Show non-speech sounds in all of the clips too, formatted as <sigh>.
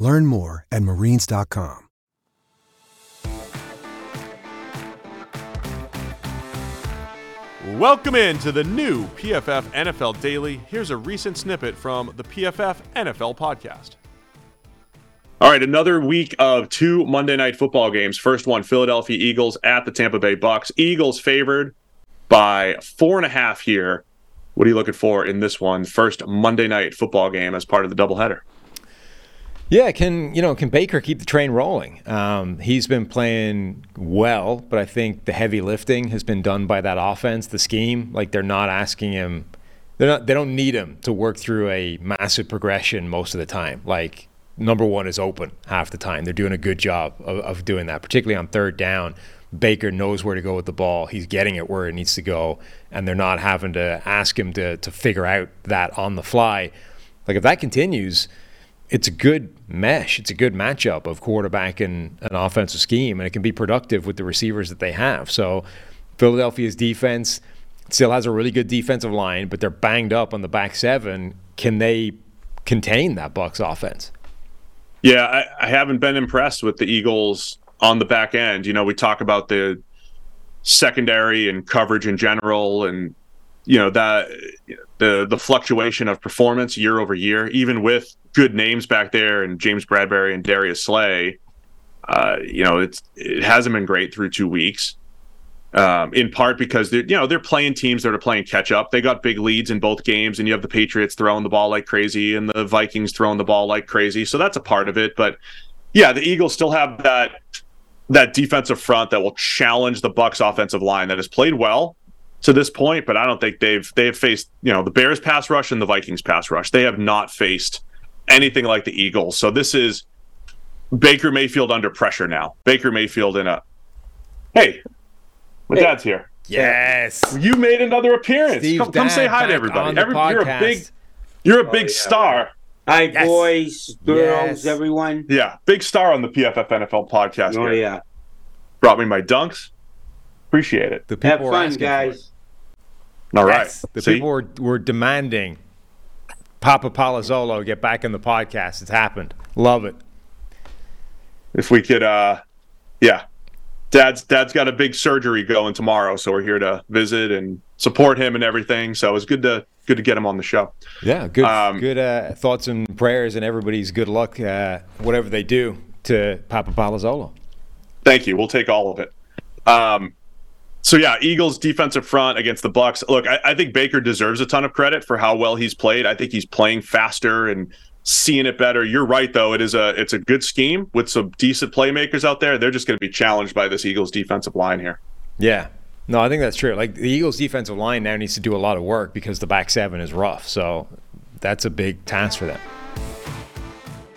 Learn more at marines.com. Welcome in to the new PFF NFL Daily. Here's a recent snippet from the PFF NFL podcast. All right, another week of two Monday night football games. First one, Philadelphia Eagles at the Tampa Bay Bucks. Eagles favored by four and a half here. What are you looking for in this one? First Monday night football game as part of the doubleheader. Yeah, can you know can Baker keep the train rolling? Um, he's been playing well, but I think the heavy lifting has been done by that offense, the scheme. Like they're not asking him, they're not, they don't need him to work through a massive progression most of the time. Like number one is open half the time. They're doing a good job of, of doing that, particularly on third down. Baker knows where to go with the ball. He's getting it where it needs to go, and they're not having to ask him to to figure out that on the fly. Like if that continues it's a good mesh. It's a good matchup of quarterback and an offensive scheme, and it can be productive with the receivers that they have. So Philadelphia's defense still has a really good defensive line, but they're banged up on the back seven. Can they contain that Bucks offense? Yeah, I, I haven't been impressed with the Eagles on the back end. You know, we talk about the secondary and coverage in general, and you know that the the fluctuation of performance year over year, even with good names back there and James Bradberry and Darius Slay. Uh, you know, it's it hasn't been great through two weeks. Um, in part because they're you know they're playing teams that are playing catch up. They got big leads in both games, and you have the Patriots throwing the ball like crazy, and the Vikings throwing the ball like crazy. So that's a part of it. But yeah, the Eagles still have that that defensive front that will challenge the Bucks offensive line that has played well to this point, but I don't think they've they've faced you know the Bears pass rush and the Vikings pass rush. They have not faced anything like the Eagles. So this is Baker Mayfield under pressure now. Baker Mayfield in a hey, my hey. dad's here. Yes, you made another appearance. come, come say hi to everybody. Every, you're a big, you're a oh, big oh, yeah. star. Hi, yes. boys, girls, yes. everyone. Yeah, big star on the PFF NFL podcast. Oh here. yeah, brought me my dunks. Appreciate it. The people Have fun, guys. All right. The See? people were, were demanding Papa Palazzolo get back in the podcast. It's happened. Love it. If we could, uh, yeah. Dad's dad's got a big surgery going tomorrow, so we're here to visit and support him and everything. So it's good to good to get him on the show. Yeah, good um, good uh, thoughts and prayers and everybody's good luck, uh, whatever they do to Papa Palazzolo. Thank you. We'll take all of it. Um, so yeah, Eagles defensive front against the Bucks. Look, I, I, think Baker deserves a ton of credit for how well he's played. I think he's playing faster and seeing it better. You're right though; it is a it's a good scheme with some decent playmakers out there. They're just going to be challenged by this Eagles defensive line here. Yeah, no, I think that's true. Like the Eagles defensive line now needs to do a lot of work because the back seven is rough. So that's a big task for them.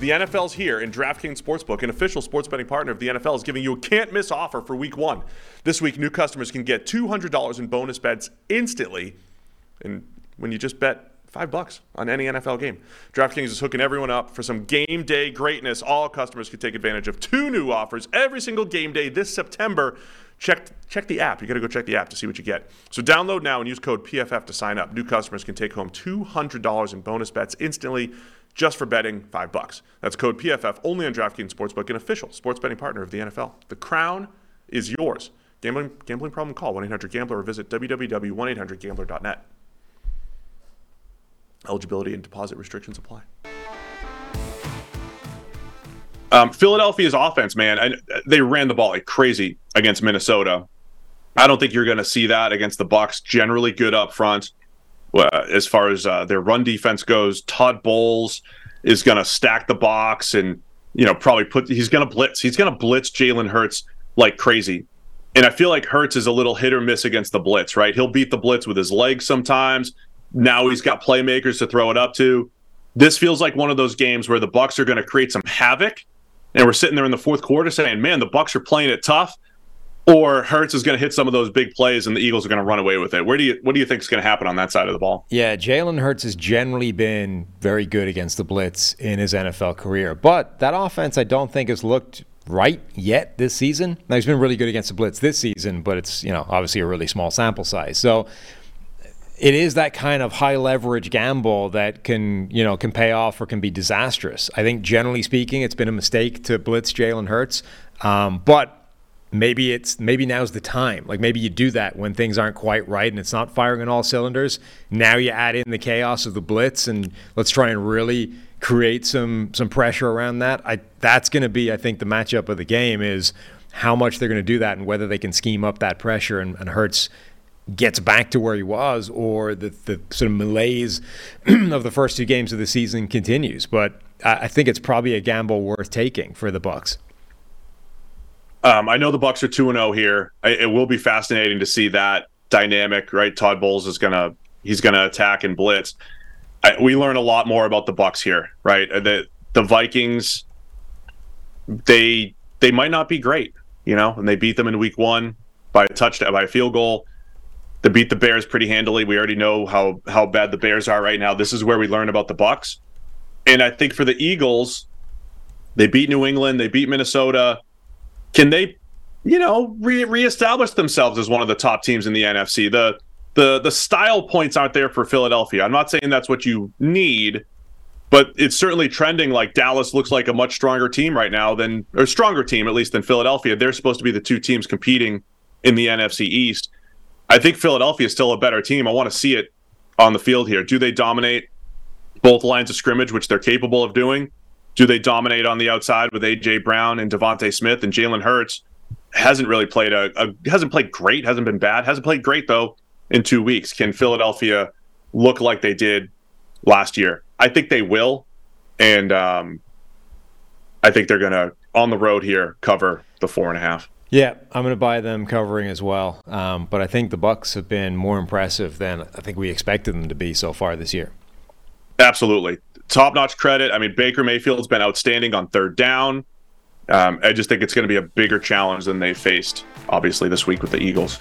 The NFL's here, and DraftKings Sportsbook, an official sports betting partner of the NFL, is giving you a can't miss offer for week one. This week, new customers can get $200 in bonus bets instantly. And when you just bet five bucks on any NFL game, DraftKings is hooking everyone up for some game day greatness. All customers can take advantage of two new offers every single game day this September. Check, check the app. You got to go check the app to see what you get. So download now and use code PFF to sign up. New customers can take home $200 in bonus bets instantly just for betting five bucks. That's code PFF only on DraftKings Sportsbook, an official sports betting partner of the NFL. The crown is yours. Gambling, gambling problem? Call 1-800-GAMBLER or visit www.1800gambler.net. Eligibility and deposit restrictions apply. Um, Philadelphia's offense, man, I, they ran the ball like crazy against Minnesota. I don't think you're going to see that against the Bucks. Generally good up front uh, as far as uh, their run defense goes. Todd Bowles is going to stack the box and you know probably put he's going to blitz. He's going to blitz Jalen Hurts like crazy. And I feel like Hurts is a little hit or miss against the blitz, right? He'll beat the blitz with his legs sometimes. Now he's got playmakers to throw it up to. This feels like one of those games where the Bucks are going to create some havoc and we're sitting there in the fourth quarter saying, "Man, the Bucks are playing it tough," or Hurts is going to hit some of those big plays and the Eagles are going to run away with it. Where do you what do you think is going to happen on that side of the ball? Yeah, Jalen Hurts has generally been very good against the blitz in his NFL career, but that offense I don't think has looked right yet this season. Now he's been really good against the blitz this season, but it's you know obviously a really small sample size. So it is that kind of high leverage gamble that can you know can pay off or can be disastrous. I think generally speaking, it's been a mistake to blitz Jalen Hurts, um, but maybe it's maybe now's the time. Like maybe you do that when things aren't quite right and it's not firing on all cylinders. Now you add in the chaos of the blitz and let's try and really create some some pressure around that. I that's going to be I think the matchup of the game is how much they're going to do that and whether they can scheme up that pressure and, and Hurts gets back to where he was or the, the sort of malaise <clears throat> of the first two games of the season continues. But I, I think it's probably a gamble worth taking for the Bucks. Um, I know the Bucks are two and zero oh here. I, it will be fascinating to see that dynamic. Right, Todd Bowles is gonna he's gonna attack and blitz. I, we learn a lot more about the Bucks here. Right, uh, the the Vikings they they might not be great, you know, and they beat them in week one by a touchdown by a field goal. They beat the Bears pretty handily. We already know how how bad the Bears are right now. This is where we learn about the Bucks. And I think for the Eagles, they beat New England, they beat Minnesota can they, you know, re- reestablish themselves as one of the top teams in the NFC? The the the style points aren't there for Philadelphia. I'm not saying that's what you need, but it's certainly trending like Dallas looks like a much stronger team right now than or stronger team at least than Philadelphia. They're supposed to be the two teams competing in the NFC East. I think Philadelphia is still a better team. I want to see it on the field here. Do they dominate both lines of scrimmage, which they're capable of doing? do they dominate on the outside with AJ Brown and DeVonta Smith and Jalen Hurts? Hasn't really played a, a hasn't played great, hasn't been bad, hasn't played great though in two weeks. Can Philadelphia look like they did last year? I think they will, and um, I think they're gonna on the road here cover the four and a half. Yeah, I'm going to buy them covering as well. Um, but I think the Bucks have been more impressive than I think we expected them to be so far this year. Absolutely, top notch credit. I mean, Baker Mayfield's been outstanding on third down. Um, I just think it's going to be a bigger challenge than they faced, obviously, this week with the Eagles.